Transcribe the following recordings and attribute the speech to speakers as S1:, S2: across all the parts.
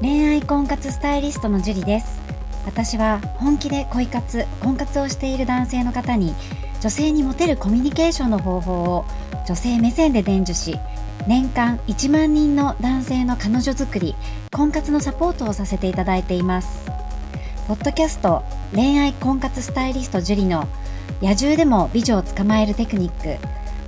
S1: 恋愛婚活スタイリストのジュリです。私は本気で恋活婚活をしている男性の方に女性にモテるコミュニケーションの方法を女性目線で伝授し年間1万人の男性の彼女作り婚活のサポートをさせていただいています。ポッドキャスト恋愛婚活スタイリストジュリの野獣でも美女を捕まえるテクニック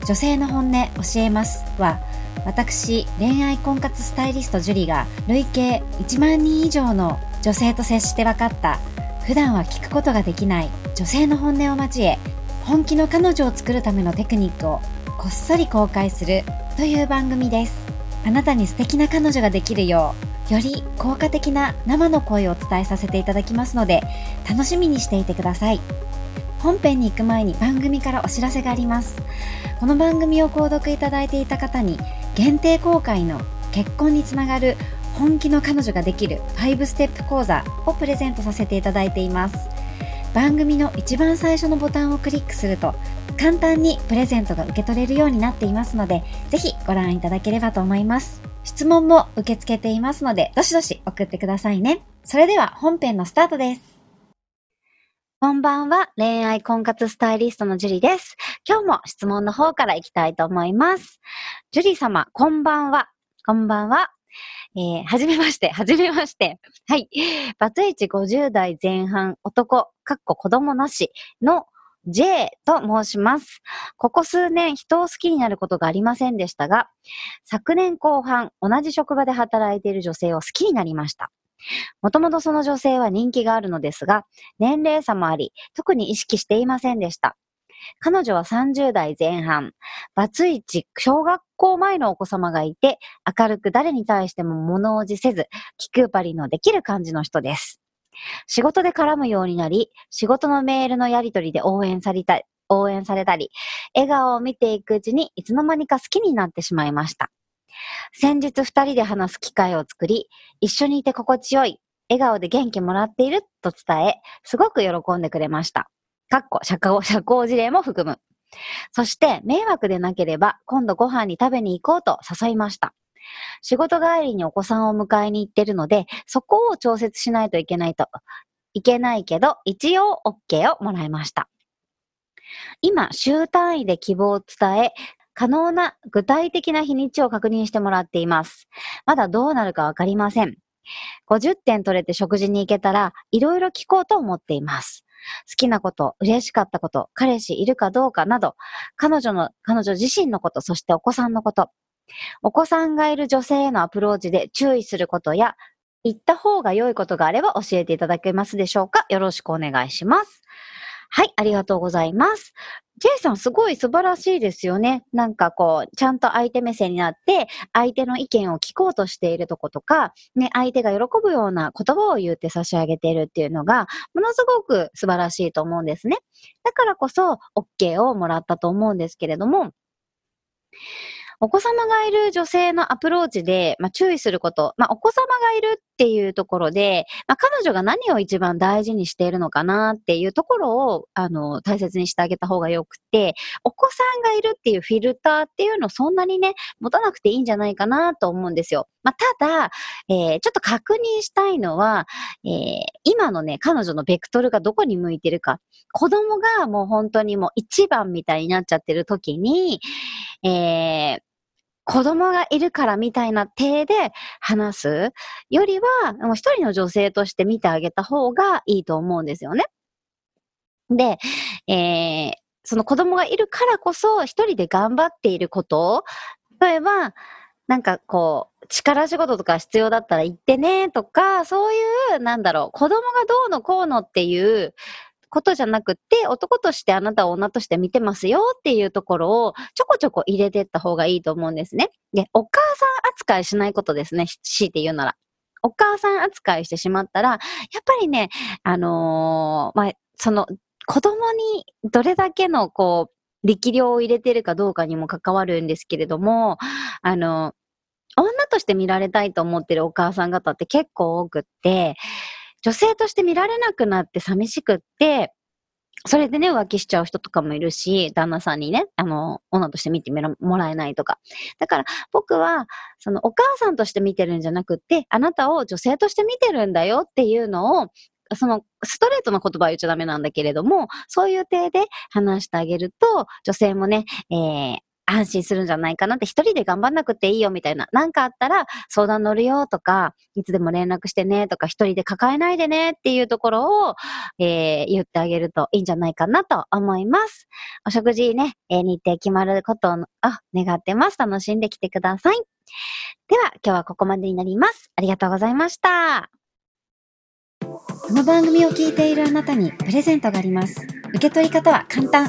S1: 女性の本音教えますは私恋愛婚活スタイリストジュリが累計1万人以上の女性と接して分かった。普段は聞くことができない女性の本音を交え本気の彼女を作るためのテクニックをこっそり公開するという番組です。あなたに素敵な彼女ができるようより効果的な生の声をお伝えさせていただきますので楽しみにしていてください。本編に行く前に番組からお知らせがあります。この番組を購読いただいていた方に限定公開の結婚につながる本気の彼女ができる5ステップ講座をプレゼントさせていただいています番組の一番最初のボタンをクリックすると簡単にプレゼントが受け取れるようになっていますのでぜひご覧いただければと思います質問も受け付けていますのでどしどし送ってくださいねそれでは本編のスタートですこんばんは。恋愛婚活スタイリストのジュリです。今日も質問の方からいきたいと思います。ジュリー様、こんばんは。こんばんは。えー、はじめまして、はじめまして。はい。バツイチ50代前半男、かっこ子供なしの J と申します。ここ数年人を好きになることがありませんでしたが、昨年後半同じ職場で働いている女性を好きになりました。もともとその女性は人気があるのですが、年齢差もあり、特に意識していませんでした。彼女は30代前半、バツイチ、小学校前のお子様がいて、明るく誰に対しても物おじせず、気配りのできる感じの人です。仕事で絡むようになり、仕事のメールのやり取りで応援された応援されたり、笑顔を見ていくうちにいつの間にか好きになってしまいました。先日二人で話す機会を作り、一緒にいて心地よい、笑顔で元気もらっていると伝え、すごく喜んでくれました。かっこ社交、社交辞令も含む。そして、迷惑でなければ、今度ご飯に食べに行こうと誘いました。仕事帰りにお子さんを迎えに行ってるので、そこを調節しないといけないと、いけないけど、一応 OK をもらいました。今、週単位で希望を伝え、可能な具体的な日にちを確認してもらっています。まだどうなるかわかりません。50点取れて食事に行けたら、いろいろ聞こうと思っています。好きなこと、嬉しかったこと、彼氏いるかどうかなど、彼女の、彼女自身のこと、そしてお子さんのこと、お子さんがいる女性へのアプローチで注意することや、言った方が良いことがあれば教えていただけますでしょうか？よろしくお願いします。はい、ありがとうございます。J さんすごい素晴らしいですよね。なんかこう、ちゃんと相手目線になって、相手の意見を聞こうとしているとことか、ね、相手が喜ぶような言葉を言って差し上げているっていうのが、ものすごく素晴らしいと思うんですね。だからこそ、OK をもらったと思うんですけれども、お子様がいる女性のアプローチで、まあ、注意すること、まあ、お子様がいるっていうところで、まあ、彼女が何を一番大事にしているのかなっていうところを、あの、大切にしてあげた方がよくて、お子さんがいるっていうフィルターっていうのをそんなにね、持たなくていいんじゃないかなと思うんですよ。まあ、ただ、えー、ちょっと確認したいのは、えー、今のね、彼女のベクトルがどこに向いてるか。子供がもう本当にもう一番みたいになっちゃってる時に、えー、子供がいるからみたいな体で話すよりは、一人の女性として見てあげた方がいいと思うんですよね。で、えー、その子供がいるからこそ一人で頑張っていること例えば、なんかこう、力仕事とか必要だったら行ってねとか、そういう、なんだろう、子供がどうのこうのっていうことじゃなくて、男としてあなたを女として見てますよっていうところをちょこちょこ入れてった方がいいと思うんですね。で、お母さん扱いしないことですね。強いて言うなら。お母さん扱いしてしまったら、やっぱりね、あのー、まあ、その、子供にどれだけの、こう、力量を入れてるかどうかにも関わるんですけれども、あの、女として見られたいと思ってるお母さん方って結構多くって、女性として見られなくなって寂しくって、
S2: それでね、浮気しちゃう人とかもいるし、旦那さんにね、あの、女として見てもらえないとか。だから、僕は、その、お母さんとして見てるんじゃなくて、あなたを女性として見てるんだよっていうのを、その、ストレートな言葉は言っちゃダメなんだけれども、そういう体で話してあげると、女性もね、えー、安心するんじゃないかなって、一人で頑張んなくていいよみたいな。なんかあったら相談乗るよとか、いつでも連絡してねとか、一人で抱えないでねっていうところを、えー、言ってあげるといいんじゃないかなと思います。お食事ね、えー、日程決まることを願ってます。楽しんできてください。では、今日はここまでになります。ありがとうございました。
S1: この番組を聞いているあなたにプレゼントがあります。受け取り方は簡単。